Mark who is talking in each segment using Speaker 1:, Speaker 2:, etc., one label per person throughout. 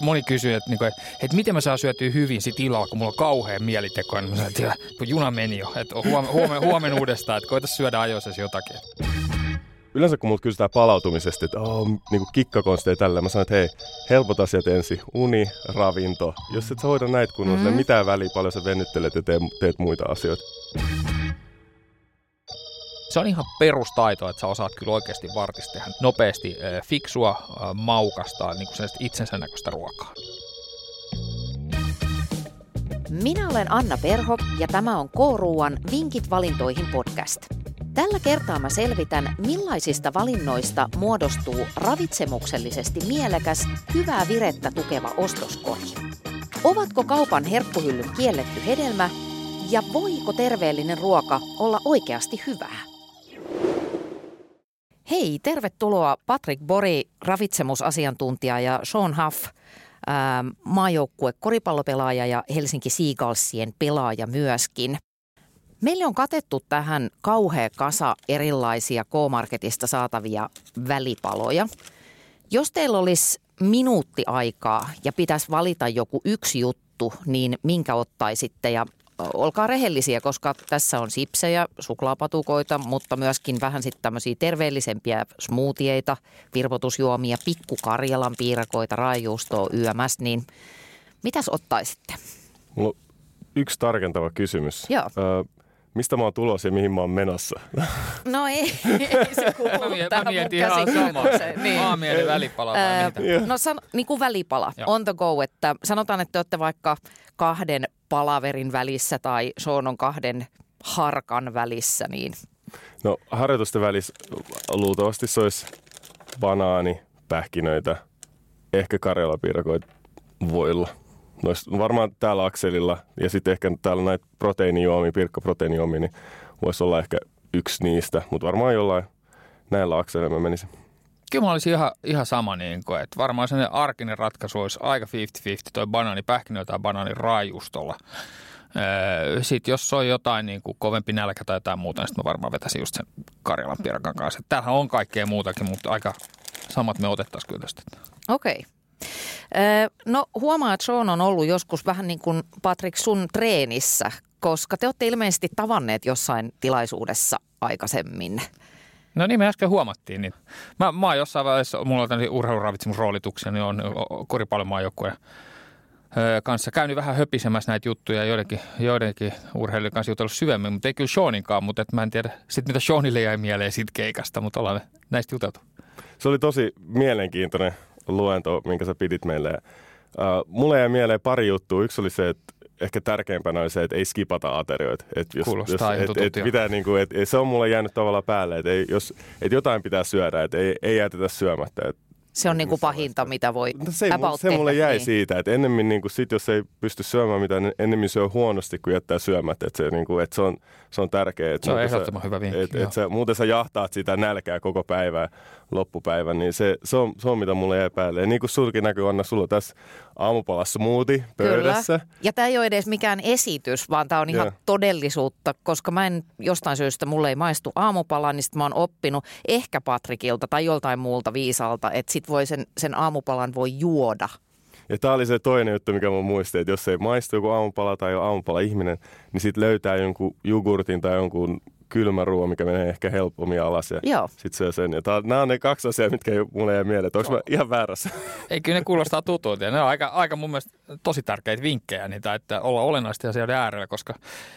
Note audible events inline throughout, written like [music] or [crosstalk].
Speaker 1: Moni kysyy, että, niin kuin, että, että miten mä saan syötyä hyvin sit illalla, kun mulla on kauhean mieliteko. Niin mä sanoin, että kun juna meni jo, että huomenna huomen, huomen uudestaan, että koita syödä ajoissa jotakin.
Speaker 2: Yleensä kun multa kysytään palautumisesta, että oh, niin kuin kikkakonsteja tällä, mä sanon, että hei, helpot asiat ensin, uni, ravinto. Jos et sä hoida näitä kunnolla, mm. mitään väliä, paljon sä venyttelet ja teet, teet muita asioita.
Speaker 1: Se on ihan perustaito, että sä osaat kyllä oikeasti vartista tehdä nopeasti fiksua, maukasta, niin kuin itsensä näköistä ruokaa.
Speaker 3: Minä olen Anna Perho ja tämä on K-ruuan Vinkit valintoihin podcast. Tällä kertaa mä selvitän, millaisista valinnoista muodostuu ravitsemuksellisesti mielekäs, hyvää virettä tukeva ostoskori. Ovatko kaupan herkkuhyllyt kielletty hedelmä ja voiko terveellinen ruoka olla oikeasti hyvää? Hei, tervetuloa Patrick Bori, ravitsemusasiantuntija ja Sean Huff, ää, maajoukkue koripallopelaaja ja Helsinki Seagullsien pelaaja myöskin. Meille on katettu tähän kauhea kasa erilaisia K-Marketista saatavia välipaloja. Jos teillä olisi minuutti aikaa ja pitäisi valita joku yksi juttu, niin minkä ottaisitte ja olkaa rehellisiä, koska tässä on sipsejä, suklaapatukoita, mutta myöskin vähän sitten tämmöisiä terveellisempiä smoothieita, virvotusjuomia, pikkukarjalan piirakoita, raajuustoa, YMS, niin mitäs ottaisitte?
Speaker 2: Mulla on yksi tarkentava kysymys.
Speaker 3: Joo.
Speaker 2: Ö, mistä mä oon tulossa ja mihin mä oon menossa? [laughs]
Speaker 3: No ei, ei se kuulu
Speaker 1: Mä,
Speaker 3: tähän
Speaker 1: mä
Speaker 3: mun
Speaker 1: mietin ihan samaa.
Speaker 3: Niin.
Speaker 1: Välipala vai mitä?
Speaker 3: No san, niin kuin välipala,
Speaker 1: Joo.
Speaker 3: on the go, että sanotaan, että te olette vaikka kahden palaverin välissä tai Sean on kahden harkan välissä, niin
Speaker 2: No harjoitusten välissä luultavasti se olisi banaani, pähkinöitä, ehkä karjalapiirakoita voilla. Nois, varmaan täällä akselilla ja sitten ehkä täällä näitä proteiinijuomia, pirkkaproteiinijuomia, niin voisi olla ehkä yksi niistä, mutta varmaan jollain näillä akselilla mä menisin.
Speaker 1: Kyllä mä olisin ihan, ihan sama, niin kuin, että varmaan sellainen arkinen ratkaisu olisi aika 50-50, toi banaani pähkinöllä tai banaani raajuustolla. Öö, Sitten jos on jotain niin kuin kovempi nälkä tai jotain muuta, niin sitten mä varmaan vetäisin just sen Karjalan piirakan kanssa. Täällähän on kaikkea muutakin, mutta aika samat me otettaisiin kyllä tästä.
Speaker 3: okei. Ö, No huomaa, että Sean on ollut joskus vähän niin kuin Patrick sun treenissä, koska te olette ilmeisesti tavanneet jossain tilaisuudessa aikaisemmin.
Speaker 1: No niin, me äsken huomattiin. Niin. Mä, mä oon jossain vaiheessa, mulla on tämmöisiä urheiluravitsemusroolituksia, niin on koripallomaajoukkueen öö, kanssa käynyt vähän höpisemässä näitä juttuja, joidenkin, joidenkin urheilijoiden kanssa jutellut syvemmin, mutta ei kyllä Seaninkaan, mutta et mä en tiedä sit mitä Seanille jäi mieleen siitä keikasta, mutta ollaan näistä juteltu.
Speaker 2: Se oli tosi mielenkiintoinen luento, minkä sä pidit meille. Uh, mulle jäi mieleen pari juttua. Yksi oli se, että ehkä tärkeimpänä oli se, että ei skipata aterioita. Et jos,
Speaker 1: Kuulostaa ihan
Speaker 2: et, et pitää niinku, et, et se on mulle jäänyt tavallaan päälle, että ei, jos, et jotain pitää syödä, että ei, ei jätetä syömättä. Et
Speaker 3: Se on niin kuin
Speaker 2: Missä
Speaker 3: pahinta, mitä voi
Speaker 2: No se,
Speaker 3: about
Speaker 2: se mulle jäi
Speaker 3: niin.
Speaker 2: siitä, että ennemmin niin kuin sit, jos ei pysty syömään mitään, niin ennemmin syö huonosti kuin jättää syömättä. Että se, niin kuin, että se, on, se on tärkeää. Että
Speaker 1: Se on ehdottoman hyvä vinkki,
Speaker 2: Et, et sä, muuten sä jahtaat sitä nälkää koko päivää loppupäivän, niin se, se, on, se on mitä mulle jäi päälle. Ja niin kuin sulki näkyy, Anna, sulla on tässä aamupala smoothie pöydässä.
Speaker 3: Kyllä. Ja tämä ei ole edes mikään esitys, vaan tämä on ihan
Speaker 2: Joo.
Speaker 3: todellisuutta, koska mä en jostain syystä, mulle ei maistu aamupala, niin sit mä oon oppinut ehkä Patrikilta tai joltain muulta viisalta, että sit voi sen, sen aamupalan voi juoda.
Speaker 2: Ja tämä oli se toinen juttu, mikä mä muistin, että jos ei maistu joku aamupala tai ole aamupala ihminen, niin sitten löytää jonkun jogurtin tai jonkun kylmä ruoa, mikä menee ehkä helpommin alas ja sitten syö sen. Ja tää, nämä on ne kaksi asiaa, mitkä ei mulle jää mieleen. Onko mä ihan väärässä? [laughs]
Speaker 1: Ei kyllä ne kuulostaa tutulta ja ne on aika, aika mun mielestä tosi tärkeitä vinkkejä niitä, että olla olennaisesti asioiden äärellä, koska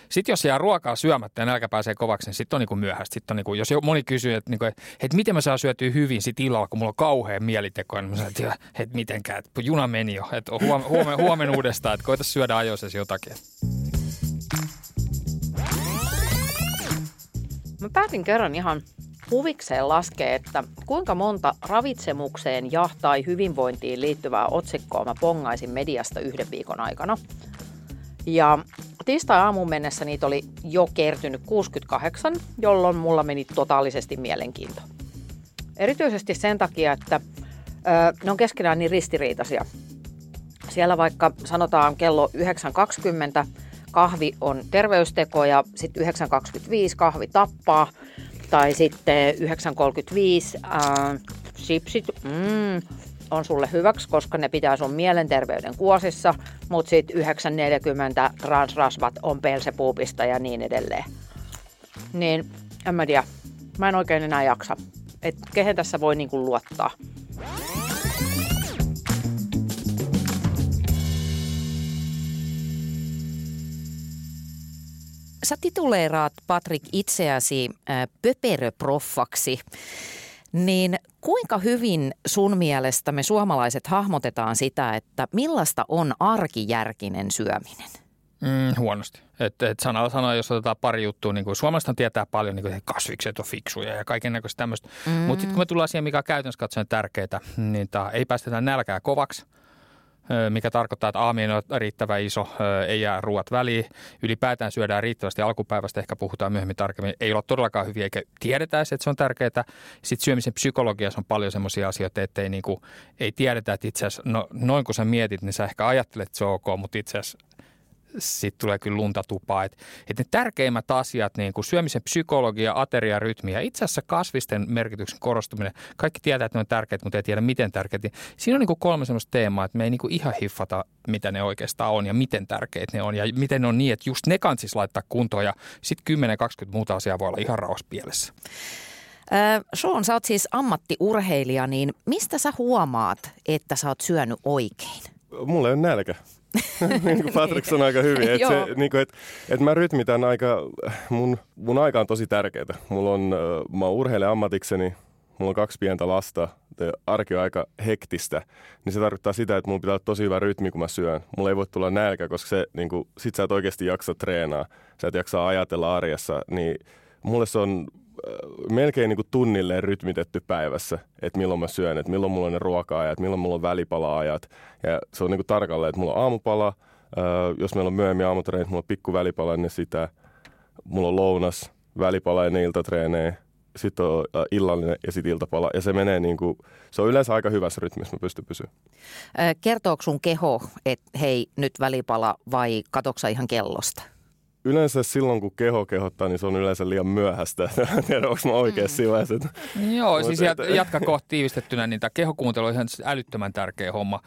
Speaker 1: sitten jos jää ruokaa syömättä ja nälkä pääsee kovaksi, niin sitten on niinku myöhäistä. Sit on niinku, jos jo- moni kysyy, että, niinku, että, että miten mä saan syötyä hyvin sit illalla, kun mulla on kauhean mieliteko, niin mä sanon, että, että mitenkään, että juna meni jo, että huomenna huomen, huomen uudestaan, että koita syödä ajoissa jotakin.
Speaker 3: Mä päätin kerran ihan huvikseen laskea, että kuinka monta ravitsemukseen ja tai hyvinvointiin liittyvää otsikkoa mä pongaisin mediasta yhden viikon aikana. Ja tiistai-aamuun mennessä niitä oli jo kertynyt 68, jolloin mulla meni totaalisesti mielenkiinto. Erityisesti sen takia, että ö, ne on keskenään niin ristiriitaisia. Siellä vaikka sanotaan kello 9.20 kahvi on terveysteko ja sitten 9.25 kahvi tappaa. Tai sitten 9.35 äh, chipsit, mm, on sulle hyväksi, koska ne pitää sun mielenterveyden kuosissa, mutta sitten 940 transrasvat on pelsepuupista ja niin edelleen. Niin, en mä tiedä. Mä en oikein enää jaksa. Et kehen tässä voi niinku luottaa. Sä tituleeraat, Patrik, itseäsi äh, pöperöproffaksi. Niin kuinka hyvin sun mielestä me suomalaiset hahmotetaan sitä, että millaista on arkijärkinen syöminen?
Speaker 1: Mm, huonosti. Et, et sanalla sanoa, jos otetaan pari juttua, niin kuin tietää paljon, niin kuin, että kasvikset on fiksuja ja kaiken näköistä tämmöistä. Mm. Mutta sitten kun me tullaan siihen, mikä on käytännössä katsoen tärkeää, niin tää, ei päästetä nälkää kovaksi – mikä tarkoittaa, että aamien on riittävän iso, ei jää ruoat väliin. Ylipäätään syödään riittävästi alkupäivästä, ehkä puhutaan myöhemmin tarkemmin. Ei ole todellakaan hyviä, eikä tiedetä että se on tärkeää. Sitten syömisen psykologiassa on paljon sellaisia asioita, että ei, niin kuin, ei tiedetä, että itse asiassa, no, noin kun sä mietit, niin sä ehkä ajattelet, että se on ok, mutta itse asiassa sitten tulee kyllä lunta tupaa. Et, et ne tärkeimmät asiat, niin kuin syömisen psykologia, ateria, rytmi ja itse asiassa kasvisten merkityksen korostuminen, kaikki tietää, että ne on tärkeitä, mutta ei tiedä miten tärkeitä. Siinä on niin kuin kolme sellaista teemaa, että me ei niin kuin ihan hiffata, mitä ne oikeastaan on ja miten tärkeitä ne on ja miten ne on niin, että just ne kansis laittaa kuntoon ja sitten 10-20 muuta asiaa voi olla ihan rauhassa pielessä.
Speaker 3: Äh, Sean, sä oot siis ammattiurheilija, niin mistä sä huomaat, että sä oot syönyt oikein?
Speaker 2: Mulla ei ole nälkä. [laughs] niin kuin Patrick sanoi aika hyvin, että se, niin kuin, että, että mä rytmitän aika, mun, mun aika on tosi tärkeää. Mulla on, mä urheilen ammatikseni, mulla on kaksi pientä lasta, arki on aika hektistä, niin se tarkoittaa sitä, että mulla pitää olla tosi hyvä rytmi, kun mä syön. Mulla ei voi tulla nälkä, koska se, niin kuin, sit sä et oikeasti jaksa treenaa, sä et jaksa ajatella arjessa, niin mulle se on melkein niin kuin tunnilleen rytmitetty päivässä, että milloin mä syön, että milloin mulla on ne ruoka-ajat, milloin mulla on välipala-ajat. Ja se on niin kuin tarkalleen, että mulla on aamupala, jos meillä on myöhemmin aamutreenit, mulla on pikku välipala ennen sitä, mulla on lounas, välipala ennen iltatreenejä, sitten on illallinen ja sitten iltapala. Ja se menee niin kuin, se on yleensä aika hyvässä rytmissä, mä pystyn pysyä.
Speaker 3: Kertooko sun keho, että hei nyt välipala vai katoksa ihan kellosta?
Speaker 2: Yleensä silloin, kun keho kehottaa, niin se on yleensä liian myöhäistä. [laughs] En tiedä, onko mä oikein mm. siinä vaiheessa.
Speaker 1: Joo, siis et, jatka kohta tiivistettynä, niin tämä kehokuuntelu on ihan älyttömän tärkeä homma.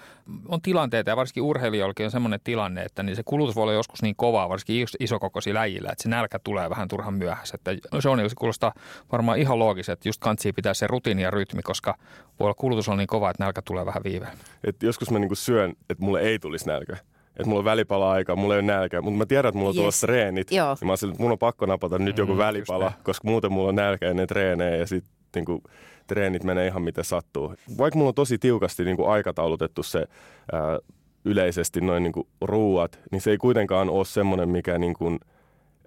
Speaker 1: On tilanteita ja varsinkin urheilijoillakin on semmoinen tilanne, että niin se kulutus voi olla joskus niin kovaa, varsinkin isokokoisilla läjillä, että se nälkä tulee vähän turhan myöhässä. Että no se on, se kuulostaa varmaan ihan loogisesti, että just kansi pitää se rutiini ja rytmi, koska voi olla kulutus on niin kova, että nälkä tulee vähän viiveen.
Speaker 2: Et joskus mä niinku syön, että mulle ei tulisi nälkä että mulla on välipala-aika, mulla ei ole nälkä, mutta mä tiedän, että mulla on yes. tulossa treenit. Joo. Ja mä oon että mun on pakko napata nyt joku mm, välipala, koska muuten mulla on nälkä ennen treenejä ja sitten niin treenit menee ihan miten sattuu. Vaikka mulla on tosi tiukasti niin kuin aikataulutettu se ää, yleisesti noin niin kuin ruuat, niin se ei kuitenkaan ole semmoinen, mikä niin kuin,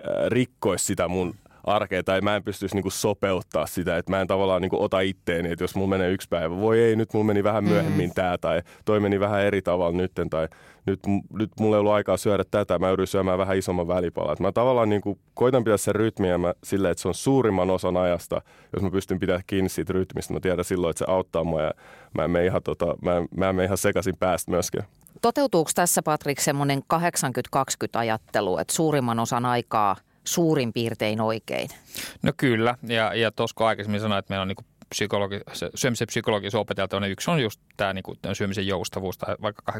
Speaker 2: ää, rikkoisi sitä mun arkea tai mä en pystyisi niinku sopeuttaa sitä, että mä en tavallaan niinku ota itteeni, että jos mulla menee yksi päivä, voi ei, nyt mulla meni vähän myöhemmin mm. tämä tai toi meni vähän eri tavalla nytten tai nyt, nyt mulla ei ollut aikaa syödä tätä, mä yritän syömään vähän isomman välipala. mä tavallaan niinku koitan pitää sen rytmiä mä, silleen, että se on suurimman osan ajasta, jos mä pystyn pitämään kiinni siitä rytmistä, mä tiedän silloin, että se auttaa mua ja mä en mene ihan, tota, mä en, mä en mene ihan sekaisin päästä myöskään.
Speaker 3: Toteutuuko tässä, Patrik, semmoinen 80-20 ajattelu, että suurimman osan aikaa – suurin piirtein oikein?
Speaker 1: No kyllä, ja, ja tuossa aikaisemmin sanoin, että meillä on niin psykologi, se, syömisen psykologisen opetelta on yksi on just tämä niin kuin, syömisen joustavuus tai vaikka 80-20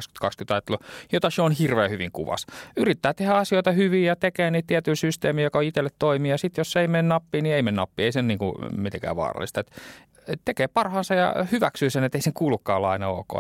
Speaker 1: ajattelu, jota se on hirveän hyvin kuvas. Yrittää tehdä asioita hyvin ja tekee niitä tietyn systeemi, joka itselle toimii ja sitten jos se ei mene nappiin, niin ei mene nappiin. Ei sen niin kuin, mitenkään vaarallista. Et, tekee parhaansa ja hyväksyy sen, että ei sen kuulukaan olla aina ok.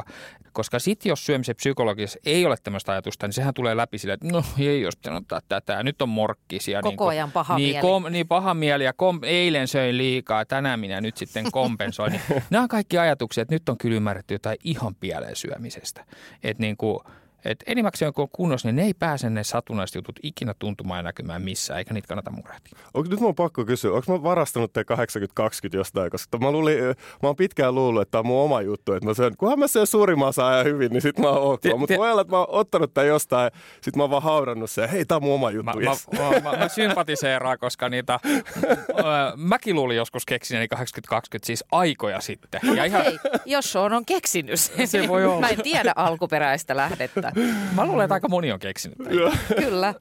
Speaker 1: Koska sitten jos syömisen psykologisessa ei ole tämmöistä ajatusta, niin sehän tulee läpi sille, että no ei jos pitänyt ottaa tätä, nyt on morkkisia.
Speaker 3: Koko niin ajan paha
Speaker 1: niin,
Speaker 3: mieli. Kom,
Speaker 1: niin paha mieli ja kom, eilen söin liikaa, tänään minä nyt sitten kompensoin. niin, [laughs] nämä on kaikki ajatuksia, että nyt on kyllä ymmärretty jotain ihan pieleen syömisestä. Että niin kuin, et enimmäkseen kun on kunnossa, niin ne ei pääse ne satunnaiset jutut ikinä tuntumaan ja näkymään missään, eikä niitä kannata murehtia.
Speaker 2: Onko nyt mun pakko kysyä, onko mä varastanut te 80-20 jostain, koska mä, luulin, mä oon pitkään luullut, että tämä on mun oma juttu, että mä syön, kunhan mä syön suurimman saa hyvin, niin sit mä oon ok. Mutta voi olla, että mä oon ottanut tämän jostain, sit mä oon vaan haudannut sen, hei, tää on mun oma juttu. Mä, yes.
Speaker 1: mä, mä, mä, mä sympatiseeraan, koska niitä, mäkin luulin joskus keksineeni 80-20, siis aikoja sitten.
Speaker 3: Ja ihan... Hei, jos on, on keksinyt sen. Se voi olla. Mä en tiedä alkuperäistä lähdettä.
Speaker 1: Mä luulen, että aika moni on keksinyt
Speaker 3: Kyllä. Kyllä.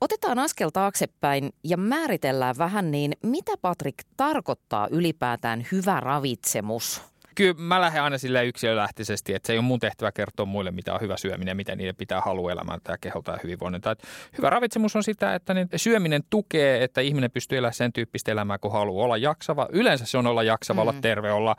Speaker 3: otetaan askel taaksepäin ja määritellään vähän niin, mitä Patrik tarkoittaa ylipäätään hyvä ravitsemus?
Speaker 1: kyllä mä lähden aina sille yksilölähtöisesti, että se ei ole mun tehtävä kertoa muille, mitä on hyvä syöminen, miten niiden pitää halua elämään tai keholta ja hyvinvoinnin. hyvä ravitsemus on sitä, että niin syöminen tukee, että ihminen pystyy elämään sen tyyppistä elämää, kun haluaa olla jaksava. Yleensä se on olla jaksava, mm. olla terve, olla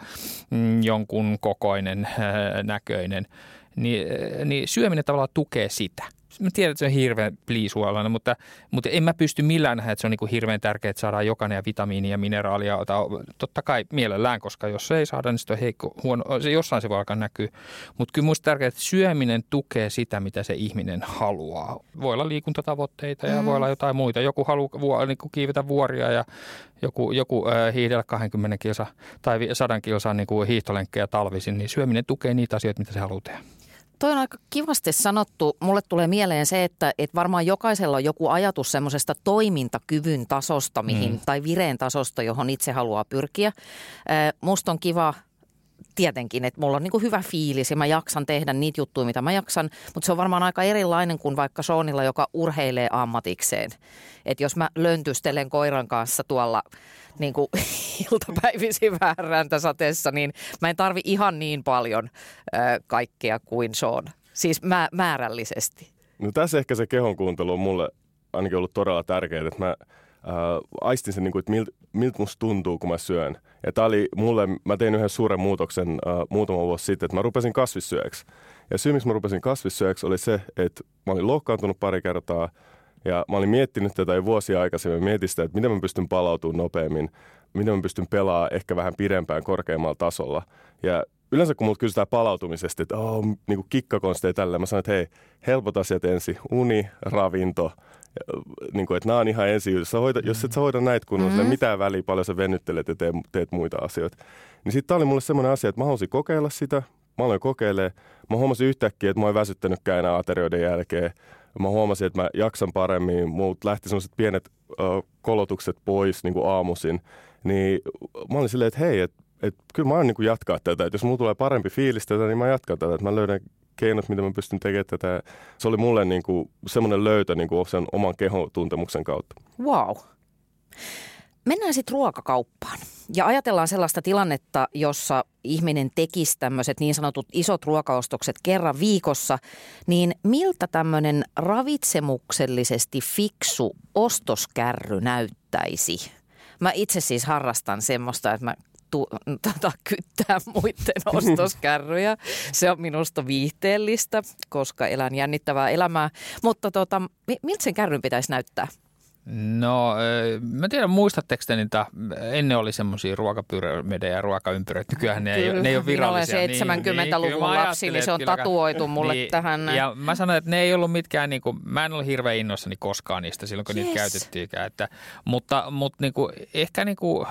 Speaker 1: mm, jonkun kokoinen, äh, näköinen. Niin, äh, niin syöminen tavallaan tukee sitä – mä tiedän, että se on hirveän pliisuolainen, mutta, mutta en mä pysty millään nähdä, että se on niin hirveän tärkeää, että saadaan jokainen ja vitamiini ja mineraalia. Totta kai mielellään, koska jos se ei saada, niin se on heikko, huono, se jossain se voi alkaa näkyä. Mutta kyllä musta tärkeää, että syöminen tukee sitä, mitä se ihminen haluaa. Voi olla liikuntatavoitteita ja mm. voi olla jotain muita. Joku haluaa niin kuin kiivetä vuoria ja joku, joku äh, hiihdellä 20 kilsa tai 100 kilsan niin kuin hiihtolenkkejä talvisin, niin syöminen tukee niitä asioita, mitä se haluaa tehdä.
Speaker 3: Toi on aika kivasti sanottu. Mulle tulee mieleen se, että, että varmaan jokaisella on joku ajatus semmoisesta toimintakyvyn tasosta mihin, mm. tai vireen tasosta, johon itse haluaa pyrkiä. Musta on kiva tietenkin, että mulla on niin kuin hyvä fiilis ja mä jaksan tehdä niitä juttuja, mitä mä jaksan, mutta se on varmaan aika erilainen kuin vaikka Seanilla, joka urheilee ammatikseen. Että jos mä löntystelen koiran kanssa tuolla [laughs] niin kuin iltapäivisin vähän sateessa, niin mä en tarvi ihan niin paljon äh, kaikkea kuin Sean. Siis mä, määrällisesti.
Speaker 2: No tässä ehkä se kehon kuuntelu on mulle ainakin ollut todella tärkeää, että mä äh, aistin sen, niin kuin, että miltä milt musta tuntuu, kun mä syön. Ja tää oli mulle, mä tein yhden suuren muutoksen äh, muutama vuosi sitten, että mä rupesin kasvissyöksi. Ja syy, miksi mä rupesin kasvissyöksi, oli se, että mä olin loukkaantunut pari kertaa, ja mä olin miettinyt tätä jo vuosia aikaisemmin. Mietin sitä, että miten mä pystyn palautumaan nopeammin, miten mä pystyn pelaamaan ehkä vähän pidempään korkeammalla tasolla. Ja yleensä kun multa kysytään palautumisesta, että oh, niin kikkakonsteja tällä, mä sanon, että hei, helpot asiat ensin, uni, ravinto, niin kuin, että nämä on ihan ensi jos, hoida, jos et sä hoida näitä kunnolla, mm-hmm. mitään väliä, paljon sä venyttelet ja teet, teet muita asioita. Niin sitten tämä oli mulle semmoinen asia, että mä haluaisin kokeilla sitä, mä aloin kokeilemaan. Mä huomasin yhtäkkiä, että mä en väsyttänytkään enää aterioiden jälkeen. Mä huomasin, että mä jaksan paremmin, muut lähti semmoiset pienet ö, kolotukset pois niin kuin aamuisin. Niin mä olin silleen, että hei, että et, kyllä mä oon niin jatkaa tätä. Et jos mulla tulee parempi fiilis tätä, niin mä jatkan tätä. Et mä löydän keinot, miten mä pystyn tekemään tätä. Se oli mulle niin kuin semmoinen löytö niin kuin sen oman kehon tuntemuksen kautta.
Speaker 3: Wow. Mennään sitten ruokakauppaan ja ajatellaan sellaista tilannetta, jossa ihminen tekisi tämmöiset niin sanotut isot ruokaostokset kerran viikossa, niin miltä tämmöinen ravitsemuksellisesti fiksu ostoskärry näyttäisi? Mä itse siis harrastan semmoista, että mä tu, tota, kyttää muiden [laughs] ostoskärryjä. Se on minusta viihteellistä, koska elän jännittävää elämää. Mutta tota, miltä sen kärryn pitäisi näyttää?
Speaker 1: No, mä tiedän, muistatteko te niitä, ennen oli semmoisia ruokapyramidejä ja ruokaympyröitä, nykyään ne, ei, ne ei ole virallisia.
Speaker 3: Minä olen 70-luvun niin, lapsi, niin se on kyllä, tatuoitu mulle niin, tähän.
Speaker 1: Ja mä sanoin, että ne ei ollut mitkään, niin kuin, mä en ole hirveän innoissani koskaan niistä silloin, kun yes. niitä käytettiinkään. Että, mutta mutta niin kuin, ehkä niin kuin,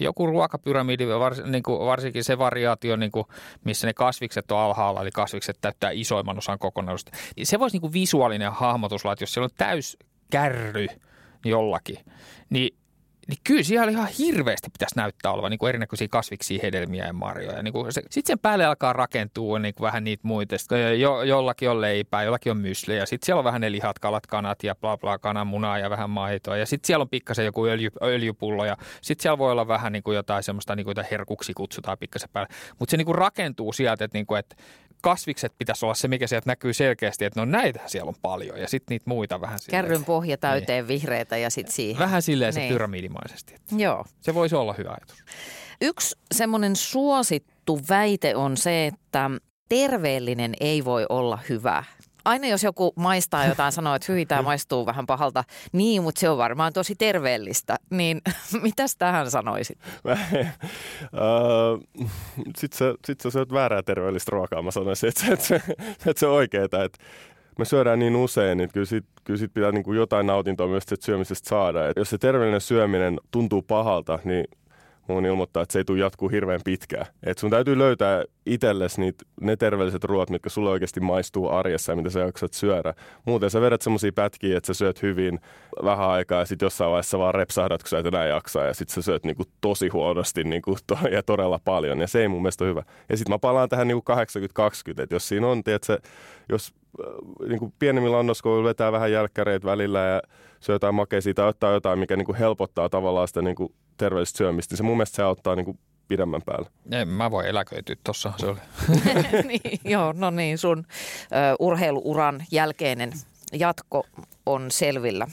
Speaker 1: joku ruokapyramidi, vars, niin kuin, varsinkin se variaatio, niin kuin, missä ne kasvikset on alhaalla, eli kasvikset täyttää isoimman osan kokonaisuudesta. Se voisi niin kuin visuaalinen hahmotus että jos siellä on täys kärry – jollakin, niin niin kyllä siellä ihan hirveästi pitäisi näyttää olevan niin kuin erinäköisiä kasviksia, hedelmiä ja marjoja. Niin sitten sen päälle alkaa rakentua niin kuin vähän niitä muita. Jo, jollakin on leipää, jollakin on mysliä. Sitten siellä on vähän ne lihat, kalat, kanat ja bla bla, kananmunaa ja vähän maitoa. Ja sitten siellä on pikkasen joku öljy, öljypullo. Ja sitten siellä voi olla vähän niin kuin jotain semmoista, niin kuin herkuksi kutsutaan pikkasen päälle. Mutta se niin kuin rakentuu sieltä, että, niin kuin, että kasvikset pitäisi olla se, mikä sieltä näkyy selkeästi, että no näitä siellä on paljon ja sitten niitä muita vähän silleen.
Speaker 3: Kärryn pohja täyteen niin. vihreitä ja sitten siihen.
Speaker 1: Vähän silleen niin. se pyramidimaisesti.
Speaker 3: Joo.
Speaker 1: Se voisi olla hyvä ajatus.
Speaker 3: Yksi semmoinen suosittu väite on se, että terveellinen ei voi olla hyvä aina jos joku maistaa jotain, sanoo, että hyi, tämä maistuu vähän pahalta, niin, mutta se on varmaan tosi terveellistä. Niin [laughs] mitäs tähän sanoisit? [laughs]
Speaker 2: Sitten sä, sit sä syöt väärää terveellistä ruokaa, mä sanoisin, että, että, että, että se on oikeaa. Että me syödään niin usein, niin kyllä siitä, kyllä siitä pitää niin kuin jotain nautintoa myös syömisestä saada. Et jos se terveellinen syöminen tuntuu pahalta, niin mun ilmoittaa, että se ei tule jatkuu hirveän pitkään. Et sun täytyy löytää itsellesi niitä, ne terveelliset ruoat, mitkä sulle oikeasti maistuu arjessa ja mitä sä jaksat syödä. Muuten sä vedät semmoisia pätkiä, että sä syöt hyvin vähän aikaa ja sitten jossain vaiheessa vaan repsahdat, kun sä et enää jaksaa ja sitten sä syöt niinku tosi huonosti niinku to, [laughs] ja todella paljon ja se ei mun mielestä ole hyvä. Ja sitten mä palaan tähän niinku 80-20, että jos siinä on, tiedätkö, jos äh, niinku pienemmillä annoskoilla vetää vähän jälkkäreitä välillä ja syö jotain makeisia tai ottaa jotain, mikä niinku helpottaa tavallaan sitä niinku terveellistä syömistä, niin se mun mielestä se auttaa niin kuin pidemmän päällä.
Speaker 1: En mä voi eläköityä tuossa, se oli. [laughs]
Speaker 3: niin, joo, no niin, sun ö, urheiluuran jälkeinen jatko on selvillä.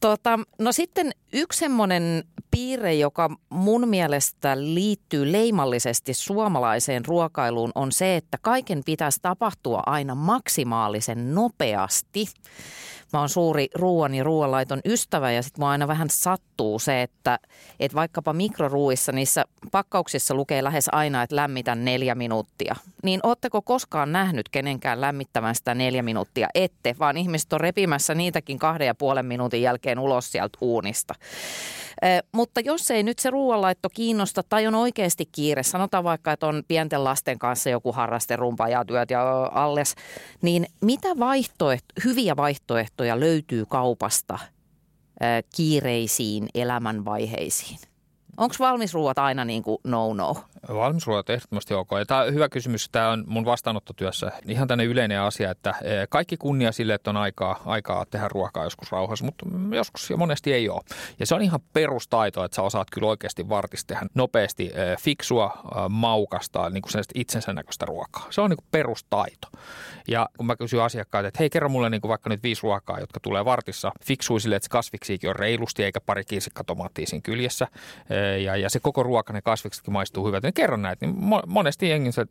Speaker 3: Tota, no sitten yksi semmoinen piirre, joka mun mielestä liittyy leimallisesti suomalaiseen ruokailuun, on se, että kaiken pitäisi tapahtua aina maksimaalisen nopeasti. Mä oon suuri ruoan ja ruoanlaiton ystävä ja sitten mua aina vähän sattuu se, että, että vaikkapa mikroruuissa niissä pakkauksissa lukee lähes aina, että lämmitän neljä minuuttia. Niin ootteko koskaan nähnyt kenenkään lämmittämään sitä neljä minuuttia? Ette, vaan ihmiset on repimässä niitäkin kahden ja puolen minuutin jälkeen ulos sieltä uunista. Mutta jos ei nyt se ruoanlaitto kiinnosta tai on oikeasti kiire, sanotaan vaikka, että on pienten lasten kanssa joku harraste, työt ja alles, niin mitä vaihtoehto, hyviä vaihtoehtoja löytyy kaupasta kiireisiin elämänvaiheisiin? Onko valmisruuat aina niin kuin no-no?
Speaker 1: Valmisruoat ehdottomasti ok. Ja tämä on hyvä kysymys. Tämä on mun vastaanottotyössä ihan tänne yleinen asia, että e, kaikki kunnia sille, että on aikaa, aikaa tehdä ruokaa joskus rauhassa, mutta joskus ja monesti ei ole. Ja se on ihan perustaito, että sä osaat kyllä oikeasti vartista tehdä nopeasti e, fiksua, e, maukasta, niin kuin itsensä näköistä ruokaa. Se on niin kuin perustaito. Ja kun mä kysyn asiakkailta, että hei kerro mulle niin kuin vaikka nyt viisi ruokaa, jotka tulee vartissa, fiksui sille, että kasviksiikin on reilusti eikä pari kirsikkatomaattia siinä kyljessä ja, ja se koko ruoka, ne kasviksetkin maistuu hyvältä. Niin kerron näitä, niin monesti jengi se,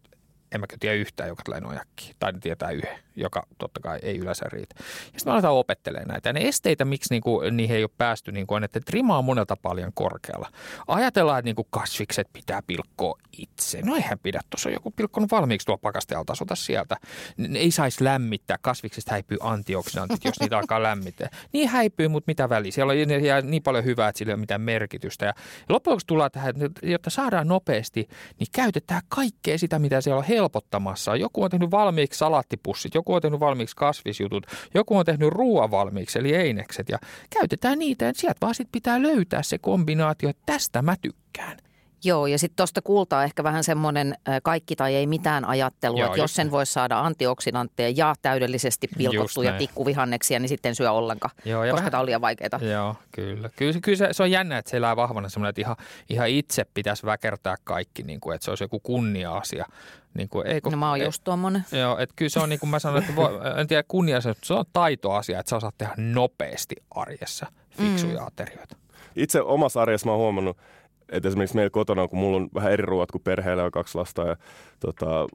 Speaker 1: en mä tiedä yhtään, joka tulee nojakkiin. Tai ne tietää yhden, joka totta kai ei yleensä riitä. Ja sitten aletaan opettelemaan näitä. Ja ne esteitä, miksi niinku, niihin ei ole päästy, niinku on, että rima on monelta paljon korkealla. Ajatellaan, että niinku kasvikset pitää pilkkoa itse. No eihän pidä, tuossa on joku pilkkonut valmiiksi tuo pakastealta, ota sieltä. Ne ei saisi lämmittää, kasviksista häipyy antioksidantit, jos niitä alkaa lämmittää. Niin häipyy, mutta mitä väliä. Siellä on niin paljon hyvää, että sillä ei ole mitään merkitystä. Ja lopuksi tullaan tähän, että jotta saadaan nopeasti, niin käytetään kaikkea sitä, mitä siellä on helpottamassa. Joku on tehnyt valmiiksi salaattipussit, joku on tehnyt valmiiksi kasvisjutut, joku on tehnyt ruoan valmiiksi, eli einekset. Ja käytetään niitä, että sieltä vaan sit pitää löytää se kombinaatio, että tästä mä tykkään.
Speaker 3: Joo, ja sitten tuosta kultaa ehkä vähän semmoinen kaikki tai ei mitään ajattelu, Joo, että jos sen voisi saada antioksidantteja ja täydellisesti pilkottuja tikkuvihanneksia, niin sitten syö ollenkaan, Joo, koska vähän, tämä on liian vaikeaa.
Speaker 1: Joo, kyllä. Kyllä, kyllä se, se on jännä, että se elää vahvana semmoinen, että ihan, ihan itse pitäisi väkertää kaikki, niin kuin, että se olisi joku kunnia-asia. Niin kuin,
Speaker 3: ei, kun, no mä oon just tuommoinen.
Speaker 1: Joo, että kyllä se on niin kuin mä sanoin, että voi, [laughs] en tiedä kunnia, se on taitoasia, että sä osaat tehdä nopeasti arjessa fiksuja mm. aterioita.
Speaker 2: Itse omassa arjessa mä oon huomannut, että esimerkiksi meillä kotona, kun mulla on vähän eri ruoat kuin perheellä on kaksi lasta ja tota,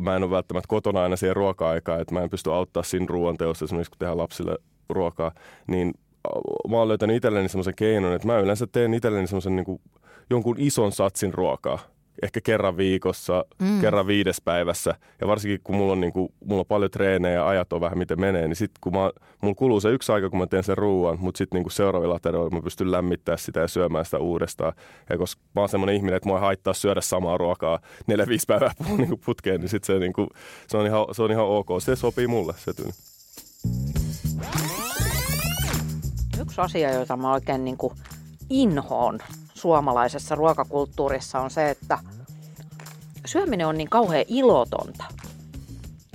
Speaker 2: mä en ole välttämättä kotona aina siihen ruoka-aikaan, että mä en pysty auttaa siinä ruoanteossa esimerkiksi kun tehdään lapsille ruokaa, niin mä oon löytänyt itselleni semmoisen keinon, että mä yleensä teen itselleni semmoisen niin jonkun ison satsin ruokaa ehkä kerran viikossa, mm. kerran viides päivässä. Ja varsinkin kun mulla on, niin kuin, mulla on paljon treenejä ja ajat on vähän miten menee, niin sitten kun mä, mulla kuluu se yksi aika, kun mä teen sen ruuan, mutta sitten niin seuraavilla aterioilla mä pystyn lämmittämään sitä ja syömään sitä uudestaan. Ja koska mä oon semmoinen ihminen, että mua ei haittaa syödä samaa ruokaa neljä, viisi päivää niin kuin putkeen, niin sitten se, niin kuin, se, on ihan, se on ihan ok. Se sopii mulle, se tyyli.
Speaker 3: Yksi asia, jota mä oikein niin kuin inhoon suomalaisessa ruokakulttuurissa on se, että syöminen on niin kauhean ilotonta.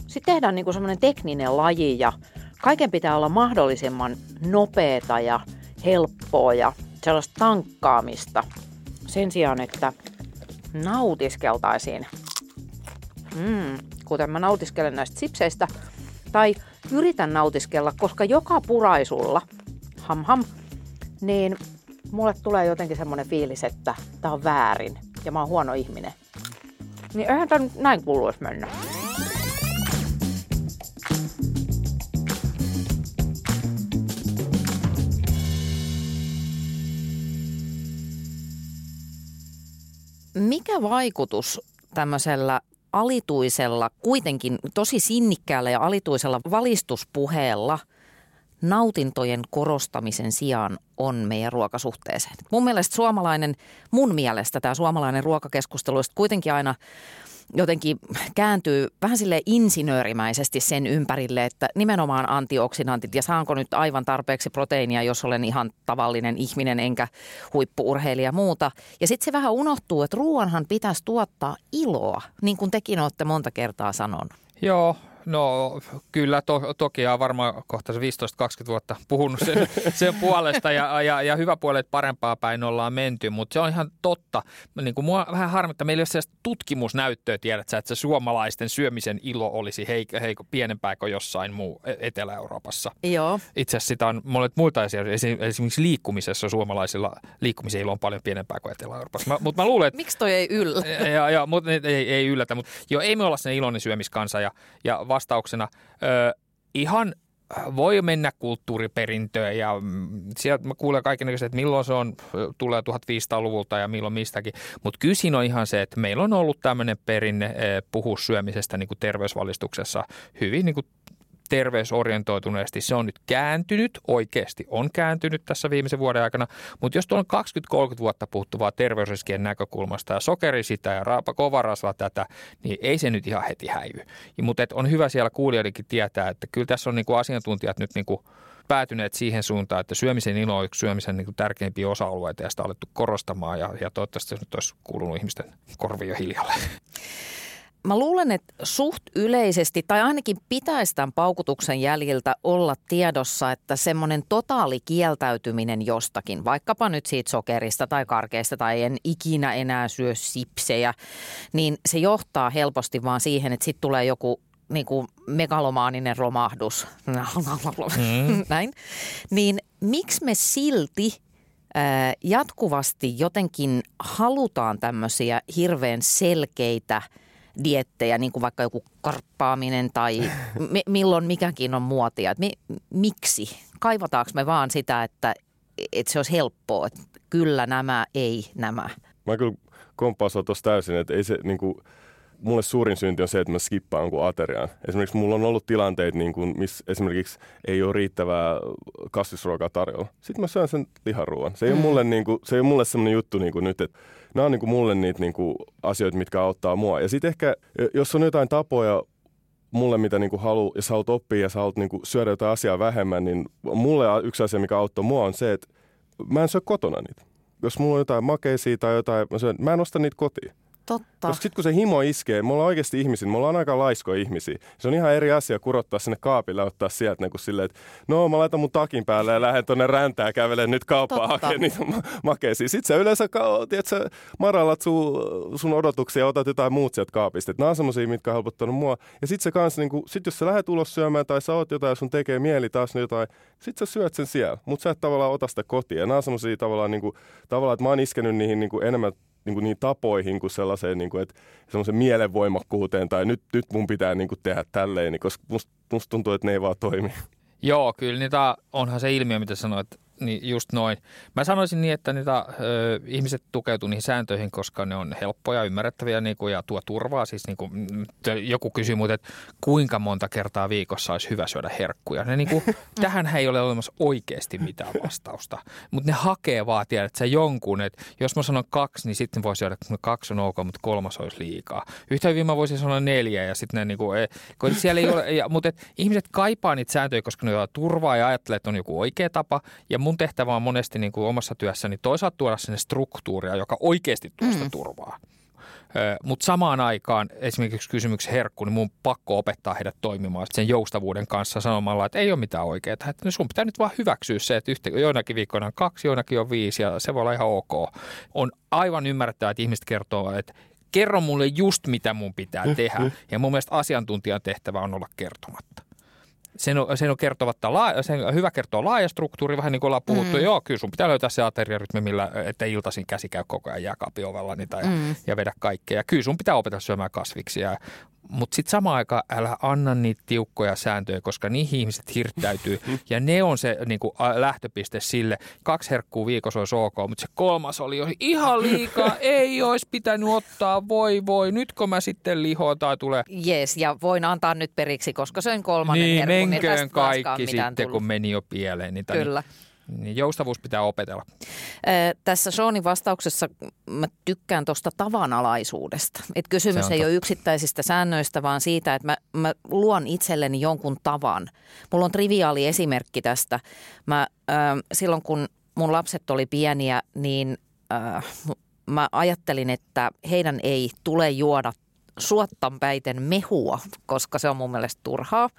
Speaker 3: Sitten tehdään niin semmoinen tekninen laji ja kaiken pitää olla mahdollisimman nopeata ja helppoa ja sellaista tankkaamista sen sijaan, että nautiskeltaisiin. Mm, kuten mä nautiskelen näistä sipseistä. Tai yritän nautiskella, koska joka puraisulla, ham ham, niin mulle tulee jotenkin semmoinen fiilis, että tämä on väärin ja mä oon huono ihminen. Niin eihän tämä näin kuuluisi mennä. Mikä vaikutus tämmöisellä alituisella, kuitenkin tosi sinnikkäällä ja alituisella valistuspuheella – nautintojen korostamisen sijaan on meidän ruokasuhteeseen. Mun mielestä suomalainen, mun mielestä tämä suomalainen ruokakeskustelu kuitenkin aina jotenkin kääntyy vähän sille insinöörimäisesti sen ympärille, että nimenomaan antioksidantit ja saanko nyt aivan tarpeeksi proteiinia, jos olen ihan tavallinen ihminen enkä huippuurheilija ja muuta. Ja sitten se vähän unohtuu, että ruoanhan pitäisi tuottaa iloa, niin kuin tekin olette monta kertaa sanonut.
Speaker 1: Joo, No kyllä, to, toki on varmaan kohta se 15-20 vuotta puhunut sen, [laughs] sen puolesta ja, ja, ja hyvä puoli, että parempaa päin ollaan menty, mutta se on ihan totta. Niin kuin mua vähän harmittaa, meillä ei ole sellaista tutkimusnäyttöä, tiedät sä, että se suomalaisten syömisen ilo olisi heik, heik, pienempää kuin jossain muu e-, Etelä-Euroopassa.
Speaker 3: Joo.
Speaker 1: Itse asiassa sitä on monet muita asioita, esimerkiksi liikkumisessa suomalaisilla liikkumisen ilo on paljon pienempää kuin Etelä-Euroopassa. Mutta mä luulen, että...
Speaker 3: Miksi toi ei yllä?
Speaker 1: Ja, ja, mutta ei, ei yllätä, mutta joo, ei me olla sen iloinen syömiskansa ja, ja vastauksena ö, ihan voi mennä kulttuuriperintöön ja mm, sieltä mä kuulen kaiken että milloin se on, tulee 1500-luvulta ja milloin mistäkin. Mutta kysin on ihan se, että meillä on ollut tämmöinen perinne puhua syömisestä niin kuin terveysvalistuksessa hyvin niin kuin terveysorientoituneesti. Se on nyt kääntynyt, oikeasti on kääntynyt tässä viimeisen vuoden aikana, mutta jos tuolla on 20-30 vuotta puuttuvaa terveysriskien näkökulmasta ja sokeri sitä ja raapa, kovarasva tätä, niin ei se nyt ihan heti häivy. Mutta on hyvä siellä kuulijoidenkin tietää, että kyllä tässä on niinku asiantuntijat nyt niinku päätyneet siihen suuntaan, että syömisen ilo on yksi syömisen niin tärkeimpiä osa-alueita ja sitä on alettu korostamaan ja, ja toivottavasti se nyt olisi kuulunut ihmisten korvio hiljalle.
Speaker 3: Mä luulen, että suht yleisesti, tai ainakin pitäisi tämän paukutuksen jäljiltä olla tiedossa, että semmoinen totaali kieltäytyminen jostakin, vaikkapa nyt siitä sokerista tai karkeista tai en ikinä enää syö sipsejä, niin se johtaa helposti vaan siihen, että sitten tulee joku niin kuin megalomaaninen romahdus, [laughs] mm. näin, niin miksi me silti jatkuvasti jotenkin halutaan tämmöisiä hirveän selkeitä – diettejä, niin kuin vaikka joku karppaaminen tai [laughs] mi- milloin mikäkin on muotia. mi- miksi? Kaivataanko me vaan sitä, että, että se olisi helppoa, että kyllä nämä, ei nämä?
Speaker 2: Mä kyllä komppaan tuossa täysin, että ei se niin kuin, mulle suurin synti on se, että mä skippaan jonkun ateriaan. Esimerkiksi mulla on ollut tilanteita, niin kuin, missä esimerkiksi ei ole riittävää kasvisruokaa tarjolla. Sitten mä syön sen liharuoan. Se ei mm. ole mulle, niin kuin, se ei ole mulle sellainen juttu niin kuin nyt, että nämä on niin kuin mulle niitä niin kuin asioita, mitkä auttaa mua. Ja sitten ehkä, jos on jotain tapoja mulle, mitä niin kuin halu, ja sä haluat oppia ja sä haluat niin kuin syödä jotain asiaa vähemmän, niin mulle yksi asia, mikä auttoi mua on se, että mä en syö kotona niitä. Jos mulla on jotain makeisia tai jotain, mä, syön, mä en osta niitä kotiin.
Speaker 3: Totta.
Speaker 2: Koska sitten kun se himo iskee, me ollaan oikeasti ihmisiä, me ollaan aika laiskoja ihmisiä. Se on ihan eri asia kurottaa sinne kaapille ja ottaa sieltä niin kuin silleen, että no mä laitan mun takin päälle ja lähden tonne räntään ja kävelen nyt kauppaan hakemaan niitä makeisia. Sitten sä yleensä tiedätkö, marallat sun, sun odotuksia ja otat jotain muut sieltä kaapista. nämä on semmosia, mitkä on helpottanut mua. Ja sitten se kanssa, niin kuin, sit jos sä lähdet ulos syömään tai sä oot jotain ja sun tekee mieli taas jotain, sit sä syöt sen siellä. Mutta sä et tavallaan ota sitä kotiin. Ja nämä on semmosia tavallaan, niin kuin, tavallaan, että mä oon iskenyt niihin niin kuin enemmän niin kuin niin tapoihin kuin sellaiseen, niin kuin, että semmoisen mielenvoimakkuuteen tai nyt, nyt mun pitää niin kuin tehdä tälleen, niin koska musta, musta tuntuu, että ne ei vaan toimi.
Speaker 1: Joo, kyllä niitä onhan se ilmiö, mitä sanoit, niin just noin. Mä sanoisin niin, että niitä ö, ihmiset tukeutuu niihin sääntöihin, koska ne on helppoja, ymmärrettäviä niin kuin, ja tuo turvaa. Siis niin kuin, joku kysyy muuten, että kuinka monta kertaa viikossa olisi hyvä syödä herkkuja. Ne, [laughs] niin kuin, tähän ei ole olemassa oikeasti mitään vastausta, mutta ne hakee vaan, tiedät sä jonkun, että jos mä sanon kaksi, niin sitten voi syödä, että kaksi on ok, mutta kolmas olisi liikaa. Yhtä hyvin mä voisin sanoa neljä ja sitten ne niin kuin, kun siellä ei ole, ja, mutta et, ihmiset kaipaa niitä sääntöjä, koska ne turvaa ja ajattelee, että on joku oikea tapa ja mun tehtävä on monesti niin kuin omassa työssäni toisaalta tuoda sinne struktuuria, joka oikeasti tuo sitä mm. turvaa. Mutta samaan aikaan esimerkiksi kysymyksen herkku, niin mun pakko opettaa heidät toimimaan sen joustavuuden kanssa sanomalla, että ei ole mitään oikeaa. Että sun pitää nyt vaan hyväksyä se, että yhtä, joinakin viikkoina on kaksi, joinakin on viisi ja se voi olla ihan ok. On aivan ymmärrettävää, että ihmiset kertoo, että kerro mulle just mitä mun pitää tehdä. Ja mun mielestä asiantuntijan tehtävä on olla kertomatta sen on, sen on kertovatta, sen hyvä kertoa laaja struktuuri, vähän niin kuin ollaan puhuttu. Mm. Joo, kyllä sun pitää löytää se ateriarytmi, millä ettei iltaisin käsi käy koko ajan jääkaapin ovella niin, tai, mm. ja vedä kaikkea. Ja kyllä sun pitää opetella syömään kasviksia mutta sitten samaan aikaan älä anna niitä tiukkoja sääntöjä, koska niihin ihmiset hirttäytyy. Ja ne on se niin kuin, lähtöpiste sille. Kaksi herkkuu viikossa olisi ok, mutta se kolmas oli jo ihan liikaa. Ei olisi pitänyt ottaa, voi voi. Nyt kun mä sitten lihoon tai tulee.
Speaker 3: Jes, ja voin antaa nyt periksi, koska se on kolmannen niin, herkku.
Speaker 1: Niin menköön kaikki sitten, tullut. kun meni jo pieleen. Niin,
Speaker 3: Kyllä.
Speaker 1: Niin, niin joustavuus pitää opetella.
Speaker 3: Ee, tässä Seanin vastauksessa mä tykkään tuosta tavanalaisuudesta. Et kysymys ei ole yksittäisistä säännöistä, vaan siitä, että mä, mä luon itselleni jonkun tavan. Mulla on triviaali esimerkki tästä. Mä, äh, silloin kun mun lapset oli pieniä, niin äh, mä ajattelin, että heidän ei tule juoda suottanpäiten mehua, koska se on mun mielestä turhaa.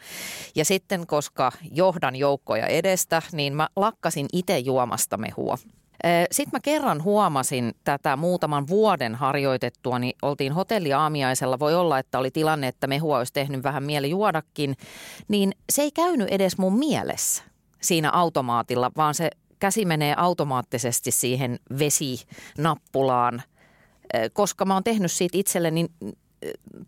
Speaker 3: Ja sitten, koska johdan joukkoja edestä, niin mä lakkasin itse juomasta mehua. Sitten mä kerran huomasin tätä muutaman vuoden harjoitettua, niin oltiin hotelliaamiaisella. Voi olla, että oli tilanne, että mehua olisi tehnyt vähän mieli juodakin. Niin se ei käynyt edes mun mielessä siinä automaatilla, vaan se käsi menee automaattisesti siihen vesinappulaan, koska mä oon tehnyt siitä itselleni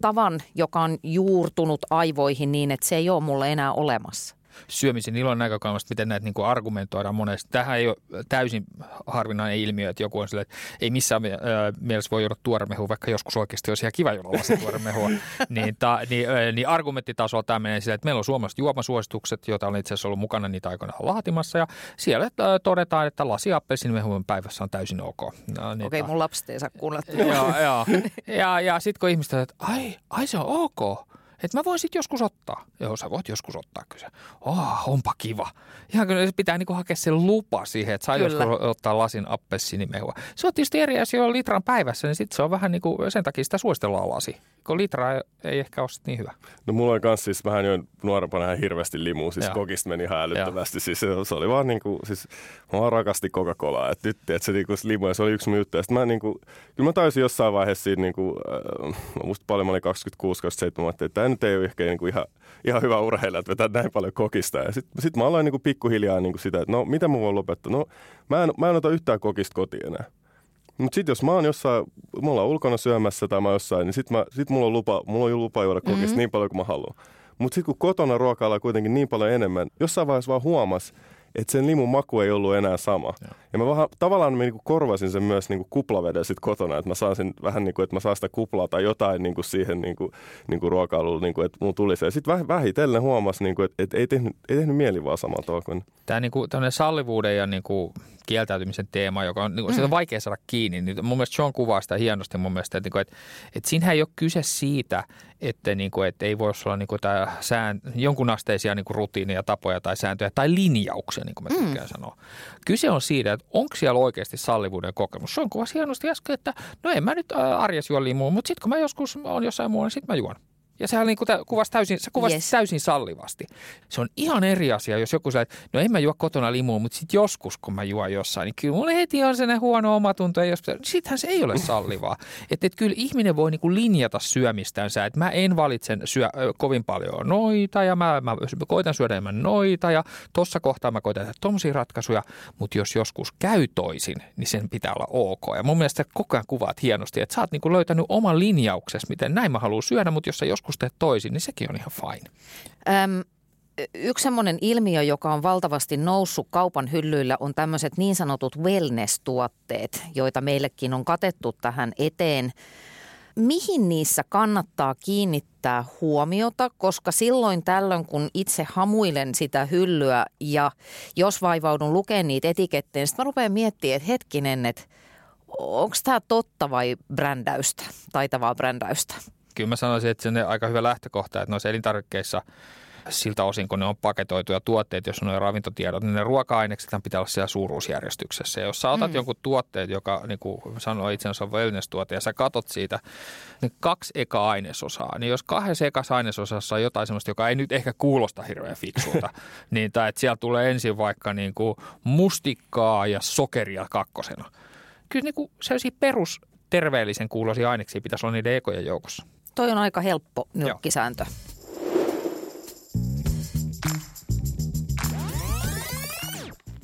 Speaker 3: tavan, joka on juurtunut aivoihin niin, että se ei ole mulle enää olemassa
Speaker 1: syömisen ilon näkökulmasta, miten näitä niin kuin argumentoidaan monesti. Tähän ei ole täysin harvinainen ilmiö, että joku on sille, että ei missään mielessä voi juoda tuoremehua, vaikka joskus oikeasti olisi ihan kiva juoda lasi tuoremehua. [laughs] niin, ta, niin, niin argumenttitasolla tämä menee sille, että meillä on suomalaiset juomasuositukset, joita olen itse asiassa ollut mukana niitä aikoina laatimassa, ja siellä todetaan, että lasi appelsinimehua päivässä on täysin ok.
Speaker 3: No, niin Okei, okay, mun lapset ei saa kuulla. [laughs]
Speaker 1: joo, joo. Ja, ja sitten kun ihmiset että ai, ai se on ok, että mä voin sitten joskus ottaa. Joo, sä voit joskus ottaa kyllä. Oh, onpa kiva. Ihan kyllä se pitää niinku hakea se lupa siihen, että saa kyllä. joskus ottaa lasin appelsinimehua. Se on tietysti eri asia litran päivässä, niin sitten se on vähän niin kuin, sen takia sitä suositellaan lasi kun litra ei ehkä ole niin hyvä.
Speaker 2: No mulla oli kans siis vähän jo nuorempana ihan hirveästi limu, siis Joo. kokista meni ihan älyttömästi. Siis se, se, oli vaan niinku, siis mä vaan rakasti Coca-Colaa, että nyt, että se niinku limu, ja se oli yksi mun juttu. Ja mä niinku, kyllä mä taisin jossain vaiheessa siinä niinku, äh, musta paljon mä olin 26-27, että tämä nyt ei ole ehkä niinku ihan, ihan hyvä urheilija, että vetää näin paljon kokista. Ja sitten sit mä aloin niinku pikkuhiljaa niinku sitä, että no mitä mä voin lopettaa. No mä en, mä en ota yhtään kokista kotiin enää. Mutta sitten jos mä oon jossain, mulla on ulkona syömässä tai mä jossain, niin sitten sit mulla on lupa, mulla on lupa juoda kokista mm-hmm. niin paljon kuin mä haluan. Mutta sitten kun kotona ruokaillaan kuitenkin niin paljon enemmän, jossain vaiheessa vaan huomas, että sen limun maku ei ollut enää sama. Ja, ja mä vähän, tavallaan mä niinku korvasin sen myös niinku kuplaveden sit kotona, että mä saan sen vähän niin kuin, että mä saan sitä kuplaa tai jotain niinku siihen niinku, niinku ruokailuun, niinku, että mun tuli se. Ja sitten vähitellen huomas, niinku, että, että ei, tehnyt, ei tehnyt mieli vaan samalla tavalla kuin...
Speaker 1: Tämä niinku, sallivuuden ja niinku kieltäytymisen teema, joka on, niin kuin, mm. on vaikea saada kiinni. Niin mun mielestä John kuvaa sitä hienosti mun mielestä, että, että, että siinähän ei ole kyse siitä, että, niin kuin, että ei voi olla niin kuin, tämä sään, jonkunasteisia niin kuin rutiineja, tapoja tai sääntöjä tai linjauksia, niin kuin mä mm. tykkään mm. sanoa. Kyse on siitä, että onko siellä oikeasti sallivuuden kokemus. John kuvasi hienosti äsken, että no en mä nyt arjessa juo limua, mutta sitten kun mä joskus on jossain muualla, niin sitten mä juon. Ja sehän niin kuvasi täysin, se kuvasi yes. täysin sallivasti. Se on ihan eri asia, jos joku sanoo, että no en mä juo kotona limua, mutta sitten joskus kun mä juon jossain, niin kyllä mulle heti on sellainen huono omatunto. Ja jos, sittenhän se ei ole [laughs] sallivaa. Että et kyllä ihminen voi niin kuin linjata syömistänsä, että mä en valitse syö kovin paljon noita ja mä, mä koitan syödä enemmän noita ja tuossa kohtaa mä koitan tehdä tuommoisia ratkaisuja, mutta jos joskus käy toisin, niin sen pitää olla ok. Ja mun mielestä koko ajan kuvaat hienosti, että sä oot niin kuin löytänyt oman linjauksesi, miten näin mä haluan syödä, mutta jos sä joskus joskus teet toisin, niin sekin on ihan fine. Öm,
Speaker 3: yksi sellainen ilmiö, joka on valtavasti noussut kaupan hyllyillä, on tämmöiset niin sanotut wellness-tuotteet, joita meillekin on katettu tähän eteen. Mihin niissä kannattaa kiinnittää huomiota, koska silloin tällöin, kun itse hamuilen sitä hyllyä ja jos vaivaudun lukemaan niitä etikettejä, niin sitten mä rupean miettimään, että hetkinen, että onko tämä totta vai brändäystä, taitavaa brändäystä?
Speaker 1: Kyllä mä sanoisin, että se on aika hyvä lähtökohta, että noissa elintarvikkeissa siltä osin, kun ne on paketoituja tuotteet, jos on noin ravintotiedot, niin ne ruoka-ainekset pitää olla siellä suuruusjärjestyksessä. Ja jos sä otat mm. jonkun tuotteet, joka niin kuin sanoi itse asiassa on wellness-tuote, ja sä katot siitä niin kaksi eka ainesosaa, niin jos kahdessa ekassa ainesosassa on jotain sellaista, joka ei nyt ehkä kuulosta hirveän fiksulta, [laughs] niin tai että siellä tulee ensin vaikka niin kuin mustikkaa ja sokeria kakkosena. Kyllä niin kuin sellaisia perus terveellisen kuuloisia aineksia pitäisi olla niiden ekojen joukossa.
Speaker 3: Toi on aika helppo nyrkkisääntö.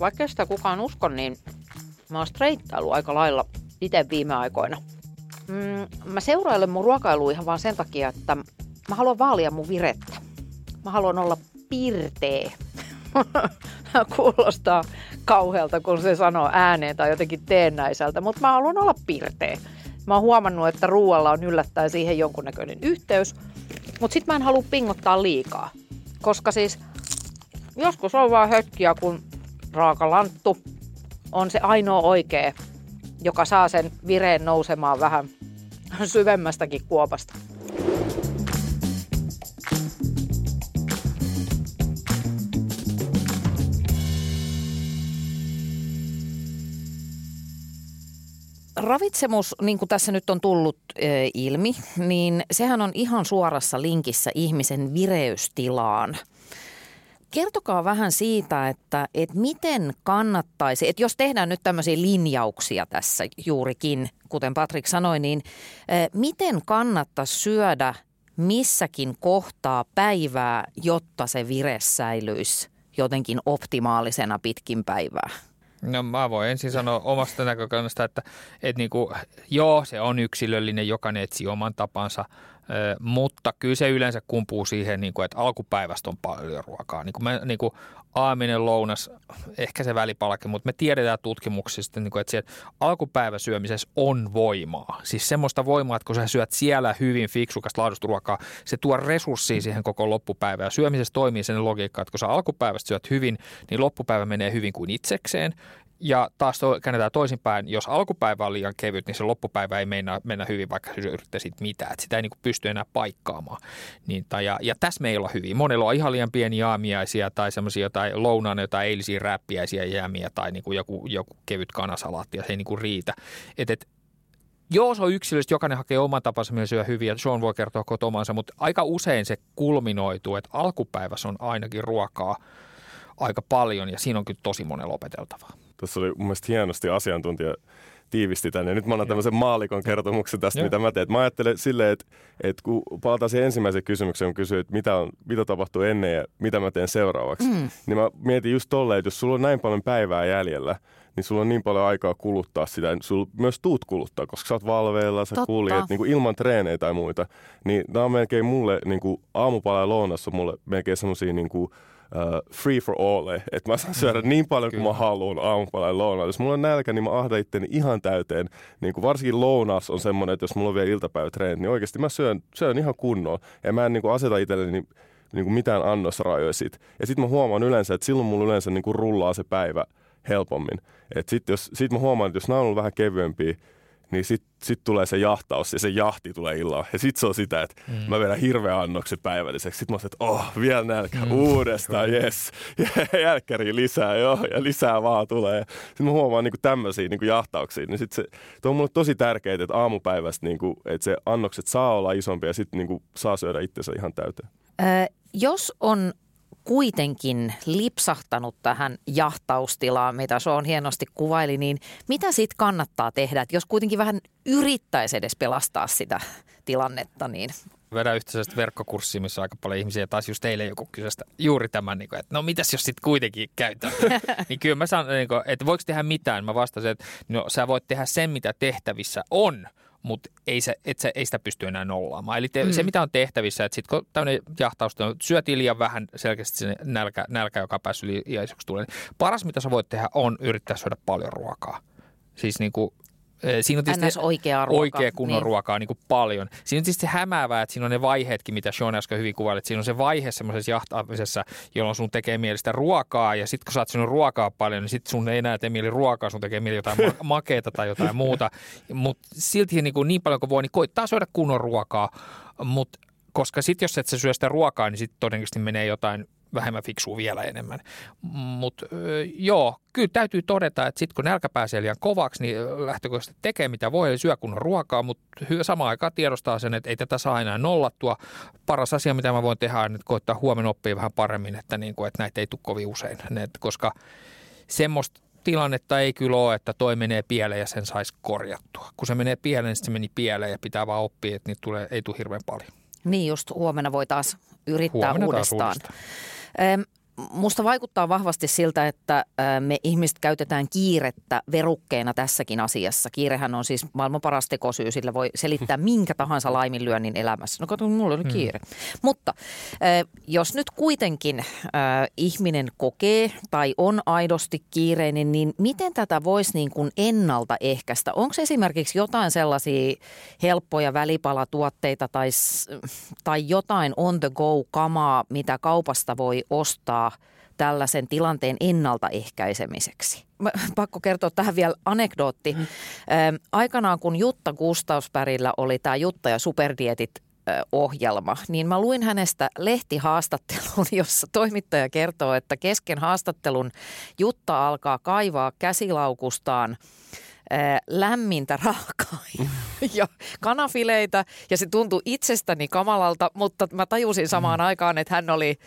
Speaker 3: Vaikka sitä kukaan usko, niin mä oon streittailu aika lailla itse viime aikoina. Mm, mä seurailen mun ruokailua ihan vaan sen takia, että mä haluan vaalia mun virettä. Mä haluan olla pirtee. [laughs] Kuulostaa kauhealta, kun se sanoo ääneen tai jotenkin teennäiseltä, mutta mä haluan olla pirtee. Mä oon huomannut, että ruoalla on yllättäen siihen jonkunnäköinen yhteys, mutta sit mä en halua pingottaa liikaa. Koska siis joskus on vaan hetkiä, kun raakalanttu on se ainoa oikea, joka saa sen vireen nousemaan vähän [laughs] syvemmästäkin kuopasta. Ravitsemus, niin kuin tässä nyt on tullut ilmi, niin sehän on ihan suorassa linkissä ihmisen vireystilaan. Kertokaa vähän siitä, että, että miten kannattaisi, että jos tehdään nyt tämmöisiä linjauksia tässä juurikin, kuten Patrik sanoi, niin miten kannattaisi syödä missäkin kohtaa päivää, jotta se vire säilyisi jotenkin optimaalisena pitkin päivää?
Speaker 1: No mä voin ensin sanoa omasta näkökannasta, että, että niin kuin, joo, se on yksilöllinen, jokainen etsii oman tapansa – mutta kyllä se yleensä kumpuu siihen, niin kuin, että alkupäivästä on paljon ruokaa. Niin kuin me, niin kuin aaminen, lounas, ehkä se välipalke, mutta me tiedetään tutkimuksista, niin että siellä alkupäiväsyömisessä on voimaa. Siis semmoista voimaa, että kun sä syöt siellä hyvin fiksukasta laadusta ruokaa, se tuo resurssia siihen koko loppupäivään. Syömisessä toimii sen logiikka, että kun sä alkupäivästä syöt hyvin, niin loppupäivä menee hyvin kuin itsekseen. Ja taas to, käännetään toisinpäin, jos alkupäivä on liian kevyt, niin se loppupäivä ei mennä, mennä hyvin, vaikka se yrittäisit mitään. Et sitä ei niin kuin pysty enää paikkaamaan. Niin, tai, ja, ja tässä me ei olla hyvin. Monella on ihan liian pieniä aamiaisia tai semmoisia jotain lounaan jotain eilisiä räppiäisiä jäämiä tai niin kuin joku, joku kevyt kanasalaatti ja se ei niin kuin riitä. Et, et, Joo, se on yksilöllistä, jokainen hakee oman tapansa, millä syö hyviä. Sean voi kertoa kotomansa, mutta aika usein se kulminoituu, että alkupäivässä on ainakin ruokaa aika paljon ja siinä on kyllä tosi monen lopeteltavaa.
Speaker 2: Tuossa oli mun mielestä hienosti asiantuntija tiivisti tänne. Nyt mä annan tämmöisen maalikon kertomuksen tästä, Joo. mitä mä teen. Mä ajattelen silleen, että, että kun palataan siihen ensimmäiseen kysymykseen, kun kysyit, että mitä, on, mitä tapahtuu ennen ja mitä mä teen seuraavaksi, mm. niin mä mietin just tolleen, että jos sulla on näin paljon päivää jäljellä, niin sulla on niin paljon aikaa kuluttaa sitä. Sulla myös tuut kuluttaa, koska sä oot valveilla, sä Totta. kuljet niin kuin ilman treenejä tai muita. Niin nämä on melkein mulle, niin kuin aamupala ja lounas on mulle melkein semmoisia niin kuin, uh, free for all, että mä saan syödä niin paljon kuin mä haluan aamupala ja lounaa. Jos mulla on nälkä, niin mä ahdan itteni ihan täyteen. Niin kuin varsinkin lounas on semmoinen, että jos mulla on vielä iltapäivätreenit, niin oikeasti mä syön, syön ihan kunnolla. Ja mä en niin kuin aseta itselleni niin, niin kuin mitään annosrajoja sit. Ja sitten mä huomaan yleensä, että silloin mulla yleensä niin kuin rullaa se päivä helpommin. Sitten sit mä huomaan, että jos nämä on ollut vähän kevyempiä, niin sitten sit tulee se jahtaus ja se jahti tulee illalla. Ja sitten se on sitä, että mm. mä vedän hirveän annoksen päivälliseksi. Sitten mä että oh, vielä nälkä, mm. uudestaan, yes. [laughs] Jälkkäriä lisää, joo, ja lisää vaan tulee. Sitten mä huomaan niin tämmöisiä niin jahtauksia. Niin sit se, tuo on mulle tosi tärkeää, että aamupäivästä, niin kuin, että se annokset saa olla isompia ja sitten niin saa syödä itsensä ihan täyteen.
Speaker 3: Äh, jos on kuitenkin lipsahtanut tähän jahtaustilaan, mitä se on hienosti kuvaili, niin mitä sitten kannattaa tehdä? Et jos kuitenkin vähän yrittäisi edes pelastaa sitä tilannetta, niin
Speaker 1: vedä yhteisestä verkkokurssia, missä on aika paljon ihmisiä. Ja taas just teille joku kyseistä juuri tämän, niin kuin, että no mitäs jos sitten kuitenkin käytät. [laughs] niin kyllä mä sanon, niin kuin, että voiko tehdä mitään. Mä vastasin, että no sä voit tehdä sen, mitä tehtävissä on – mutta ei, se, et se, ei sitä pysty enää nollaamaan. Eli te, mm. se, mitä on tehtävissä, että sitten kun tämmöinen jahtaus syötiin liian vähän selkeästi se nälkä, nälkä joka päässyt liian isoksi tulee, niin paras, mitä sä voit tehdä, on yrittää syödä paljon ruokaa. Siis niin kuin
Speaker 3: Siinä on tietysti oikea,
Speaker 1: ruoka. oikea kunnon niin. ruokaa niin kuin paljon. Siinä on tietysti se hämäävää, että siinä on ne vaiheetkin, mitä Sean äsken hyvin kuvaili. Siinä on se vaihe semmoisessa jahtaamisessa, jolloin sun tekee mielestä ruokaa ja sitten kun sä oot sinun ruokaa paljon, niin sitten sun ei enää tee mieli ruokaa, sun tekee mieli jotain [laughs] makeeta tai jotain muuta. Mutta silti niin, kuin niin paljon kuin voi, niin koittaa syödä kunnon ruokaa. Mutta koska sitten jos et sä syö sitä ruokaa, niin sitten todennäköisesti menee jotain vähemmän fiksua vielä enemmän. Mutta joo, kyllä täytyy todeta, että sitten kun nälkä pääsee liian kovaksi, niin lähtökohtaisesti tekee mitä voi, eli syö kunnon ruokaa, mutta samaan aikaan tiedostaa sen, että ei tätä saa enää nollattua. Paras asia, mitä mä voin tehdä, on nyt koittaa huomenna oppia vähän paremmin, että, niin kuin, että näitä ei tule kovin usein, koska semmoista tilannetta ei kyllä ole, että toi menee pieleen ja sen saisi korjattua. Kun se menee pieleen, niin se meni pieleen ja pitää vaan oppia, että niitä tulee, ei tule hirveän paljon.
Speaker 3: Niin just huomenna voi taas yrittää
Speaker 1: huomenna
Speaker 3: uudestaan.
Speaker 1: Taas uudestaan.
Speaker 3: Um, Musta vaikuttaa vahvasti siltä, että me ihmiset käytetään kiirettä verukkeena tässäkin asiassa. Kiirehän on siis maailman paras tekosyy, sillä voi selittää minkä tahansa laiminlyönnin elämässä. No kato, mulla oli hmm. kiire. Hmm. Mutta jos nyt kuitenkin ihminen kokee tai on aidosti kiireinen, niin miten tätä voisi niin kuin ennaltaehkäistä? Onko esimerkiksi jotain sellaisia helppoja välipalatuotteita tai, tai jotain on the go kamaa, mitä kaupasta voi ostaa tällaisen tilanteen ennaltaehkäisemiseksi. Pakko kertoa tähän vielä anekdootti. Mm. Aikanaan kun Jutta Gustavsbergillä oli tämä Jutta ja superdietit ohjelma, niin mä luin hänestä lehtihaastattelun, [laughs] jossa toimittaja kertoo, että kesken haastattelun Jutta alkaa kaivaa käsilaukustaan lämmintä raakaa ja kanafileitä ja se tuntui itsestäni kamalalta, mutta mä tajusin samaan mm. aikaan, että hän oli,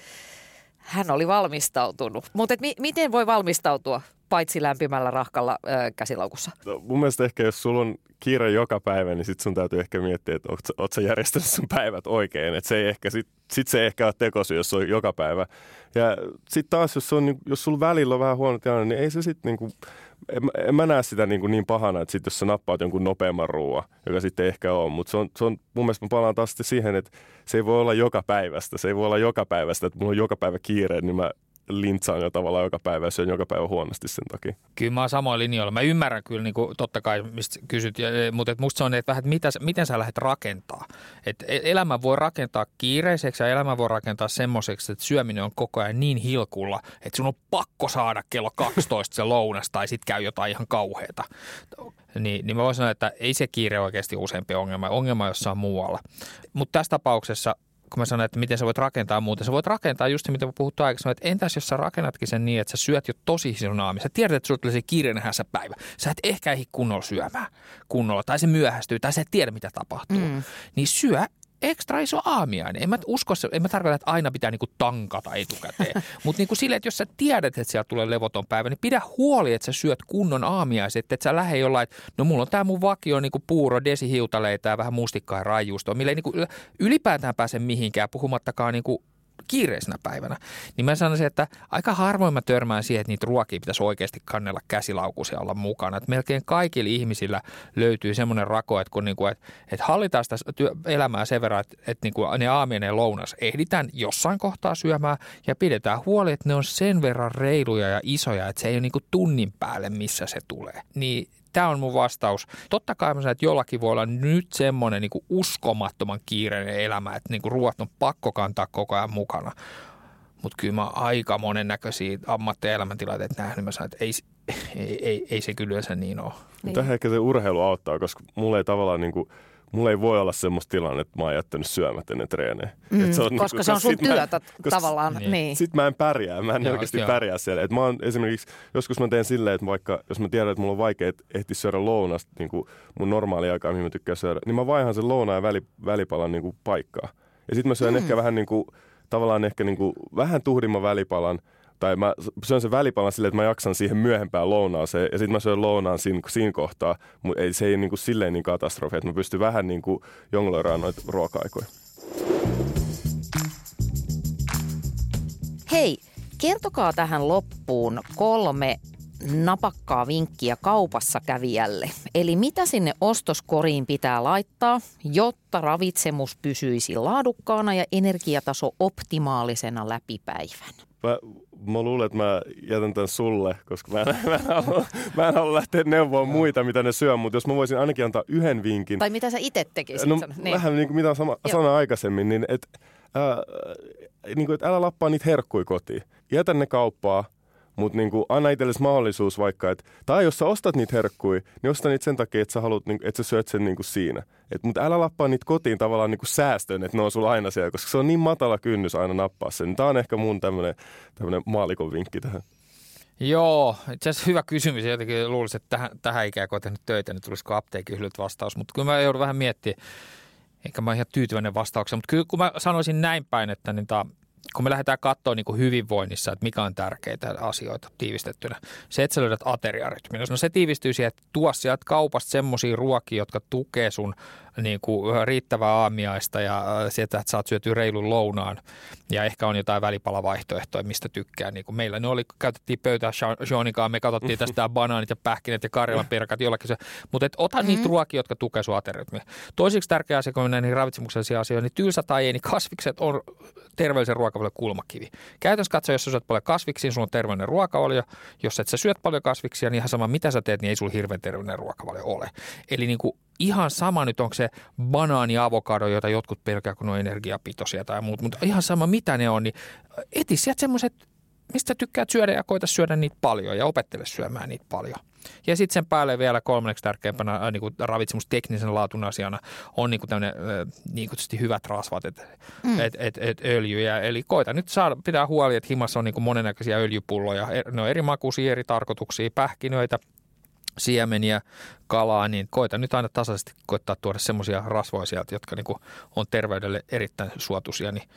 Speaker 3: hän oli valmistautunut. Mutta mi- miten voi valmistautua paitsi lämpimällä rahkalla ö, käsilaukussa?
Speaker 2: No, mun mielestä ehkä jos sulla on kiire joka päivä, niin sit sun täytyy ehkä miettiä, että oot, oot sä järjestänyt sun päivät oikein. Et se ei ehkä, sit, sit se ei ehkä ole tekosi, jos on joka päivä. Ja sitten taas, jos, on, jos sulla välillä on vähän huono tilanne, niin ei se sitten niinku, en, en mä näe sitä niin, kuin niin pahana, että sit jos sä nappaat jonkun nopeamman ruoan, joka sitten ehkä ole, mutta se on, se on, mun mielestä mä palaan taas siihen, että se ei voi olla joka päivästä, se ei voi olla joka päivästä, että mulla on joka päivä kiire, niin mä lintsaan jo tavallaan joka päivä ja syön joka päivä huonosti sen takia.
Speaker 1: Kyllä mä oon samoin linjoilla. Mä ymmärrän kyllä niin kuin, totta kai, mistä kysyt, ja, mutta et musta se on, että vähän, mitä, miten sä lähdet rakentaa. Et e, elämä voi rakentaa kiireiseksi ja elämä voi rakentaa semmoiseksi, että syöminen on koko ajan niin hilkulla, että sun on pakko saada kello 12 se lounas tai sitten käy jotain ihan kauheata. Niin, niin mä voin sanoa, että ei se kiire oikeasti useampi ongelma. Ongelma jossain muualla. Mutta tässä tapauksessa kun mä sanoin, että miten sä voit rakentaa muuten, sä voit rakentaa just se, mitä mä puhuttu aikaisemmin, että entäs jos sä rakennatkin sen niin, että sä syöt jo tosi aamin. Sä tiedät, että sulla tulee se kiireinen päivä. Sä et ehkä ehdi kunnolla syömään kunnolla, tai se myöhästyy, tai sä et tiedä, mitä tapahtuu. Mm. Niin syö ekstra iso aamiainen. En mä usko, en mä tarkoita, että aina pitää niinku tankata etukäteen. [laughs] Mutta niinku silleen, että jos sä tiedät, että sieltä tulee levoton päivä, niin pidä huoli, että sä syöt kunnon aamiaiset. Että sä lähde jollain, että no mulla on tää mun vakio niinku puuro, desihiutaleita ja vähän mustikkaa ja raijuustoa, millä ei niinku ylipäätään pääse mihinkään, puhumattakaan niinku kiireisenä päivänä, niin mä sanoisin, että aika harvoin mä törmään siihen, että niitä ruokia pitäisi oikeasti kannella käsilaukusia olla mukana. Että melkein kaikilla ihmisillä löytyy semmoinen rako, että, kun niinku, että, että hallitaan sitä työ, elämää sen verran, että, että niinku ne aamien ja lounas ehditään jossain kohtaa syömään ja pidetään huoli, että ne on sen verran reiluja ja isoja, että se ei ole niinku tunnin päälle, missä se tulee. Niin Tämä on mun vastaus. Totta kai mä sanon, että jollakin voi olla nyt semmoinen niin uskomattoman kiireinen elämä, että niin kuin ruoat on pakko kantaa koko ajan mukana. Mutta kyllä mä aika monennäköisiä ammatti- ja elämäntilanteita nähnyt. Mä sanon, että ei, ei, ei, ei se kyllä se niin ole.
Speaker 2: Niin. Tähän ehkä se urheilu auttaa, koska mulla ei tavallaan niin kuin – mulla ei voi olla semmoista tilannetta, että mä oon jättänyt syömättä ne treenejä.
Speaker 3: Mm, se on, koska niin, se on sun työtä mä, tavallaan. Niin. niin.
Speaker 2: Sitten mä en pärjää, mä en joo, oikeasti joo. pärjää siellä. Et mä oon esimerkiksi, joskus mä teen silleen, että vaikka jos mä tiedän, että mulla on vaikea ehtiä syödä lounasta niin kuin mun normaali aikaa, mihin mä tykkään syödä, niin mä vaihan sen lounaan ja väli, välipalan niin kuin paikkaa. Ja sitten mä syön mm. ehkä vähän niin kuin, tavallaan ehkä niin kuin, vähän tuhdimman välipalan – tai mä syön sen välipalan silleen, että mä jaksan siihen myöhempään lounaaseen ja sitten mä syön lounaan siinä, siinä kohtaa, mutta ei, se ei niin kuin silleen niin katastrofi, että mä pystyn vähän niin kuin jongloiraan noita ruoka-aikoja.
Speaker 3: Hei, kertokaa tähän loppuun kolme napakkaa vinkkiä kaupassa kävijälle. Eli mitä sinne ostoskoriin pitää laittaa, jotta ravitsemus pysyisi laadukkaana ja energiataso optimaalisena läpi päivän?
Speaker 2: Mä mä luulen, että mä jätän tämän sulle, koska mä en, [laughs] mä en, halua, mä en halua lähteä neuvoa muita, mitä ne syö, mutta jos mä voisin ainakin antaa yhden vinkin.
Speaker 3: Tai mitä sä itse tekisit?
Speaker 2: No, niin. vähän niin kuin mitä sama, sanoin aikaisemmin, niin että äh, niin kuin, että älä lappaa niitä herkkuja kotiin. Jätä ne kauppaa, mutta niinku, anna itsellesi mahdollisuus vaikka, että, tai jos sä ostat niitä herkkuja, niin osta niitä sen takia, että sä, haluat, niinku, että sä syöt sen niinku siinä. Mutta älä lappaa niitä kotiin tavallaan niinku säästöön, että ne on sulla aina siellä, koska se on niin matala kynnys aina nappaa sen. Tämä on ehkä mun tämmöinen maalikon vinkki tähän.
Speaker 1: Joo, itse asiassa hyvä kysymys. Jotenkin luulisin, että tähän, tähän ikään kuin tehnyt töitä, niin tulisiko apteekin hyllyt vastaus. Mutta kyllä mä joudun vähän miettimään, enkä mä ihan tyytyväinen vastaukseen. Mutta kyllä kun mä sanoisin näin päin, että niin ta, kun me lähdetään katsoa niin kuin hyvinvoinnissa, että mikä on tärkeitä asioita tiivistettynä, se, että sä löydät ateriarytmin. No se tiivistyy siihen, että tuo sieltä kaupasta semmoisia ruokia, jotka tukee sun niin kuin riittävää aamiaista ja sieltä, että saat syötyä reilun lounaan. Ja ehkä on jotain välipalavaihtoehtoja, mistä tykkää. Niin kuin meillä ne oli, käytettiin pöytää Seanikaan, me katsottiin tästä banaanit ja pähkinät ja karjalan perkat jollakin se. Mutta et ota mm-hmm. niitä ruokia, jotka tukee sun ateriarytmiä. Toiseksi tärkeä asia, kun mennään niihin ravitsemuksellisiin asioihin, niin tylsä tai ei, niin kasvikset on terveellisen ruokavalion kulmakivi. Käytännössä katsoen, jos sä syöt paljon kasviksia, sulla on terveellinen ruokavalio. Jos et sä syöt paljon kasviksia, niin ihan sama mitä sä teet, niin ei sulla hirveän terveellinen ruokavalio ole. Eli niin kuin ihan sama nyt onko se banaani, avokado, jota jotkut pelkää, kun on energiapitoisia tai muut, mutta ihan sama mitä ne on, niin eti sieltä semmoiset, mistä tykkäät syödä ja koita syödä niitä paljon ja opettele syömään niitä paljon. Ja sitten sen päälle vielä kolmanneksi tärkeimpänä äh, niin kuin ravitsemusteknisen laatun asiana on niin kuin äh, niin kuin hyvät rasvat, et, mm. et, et, et öljyjä. Eli koita nyt saada, pitää huoli, että himassa on niin kuin monennäköisiä öljypulloja. Ne on eri makuisia, eri tarkoituksia, pähkinöitä – siemeniä, kalaa, niin koita nyt aina tasaisesti koittaa tuoda semmoisia rasvoja sieltä, jotka niin on terveydelle erittäin suotuisia. Niin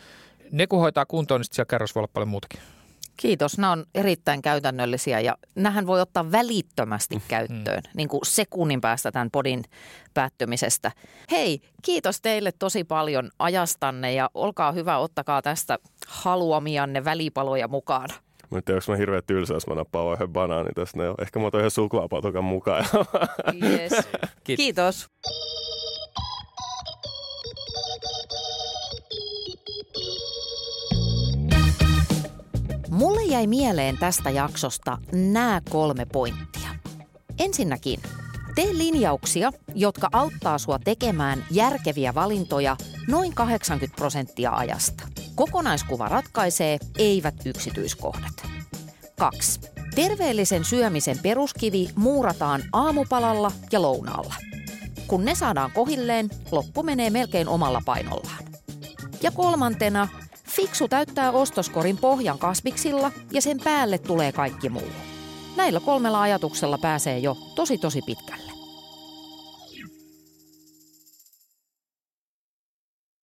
Speaker 1: ne kun hoitaa kuntoon, niin siellä kärros voi olla paljon muutakin.
Speaker 3: Kiitos. Nämä on erittäin käytännöllisiä ja nähän voi ottaa välittömästi käyttöön, mm. niin kuin sekunnin päästä tämän podin päättymisestä. Hei, kiitos teille tosi paljon ajastanne ja olkaa hyvä, ottakaa tästä haluamianne välipaloja mukaan.
Speaker 2: Mä en tiedä, onko mä hirveän tylsä, jos mä nappaan yhden banaani tästä. Ne on. Ehkä mä otan yhden suklaapatokan mukaan.
Speaker 3: Yes. [laughs] Kiitos. Kiitos. Mulle jäi mieleen tästä jaksosta nämä kolme pointtia. Ensinnäkin, tee linjauksia, jotka auttaa sua tekemään järkeviä valintoja noin 80 prosenttia ajasta. Kokonaiskuva ratkaisee, eivät yksityiskohdat. 2. Terveellisen syömisen peruskivi muurataan aamupalalla ja lounaalla. Kun ne saadaan kohilleen, loppu menee melkein omalla painollaan. Ja kolmantena, fiksu täyttää ostoskorin pohjan kasviksilla ja sen päälle tulee kaikki muu. Näillä kolmella ajatuksella pääsee jo tosi tosi pitkälle.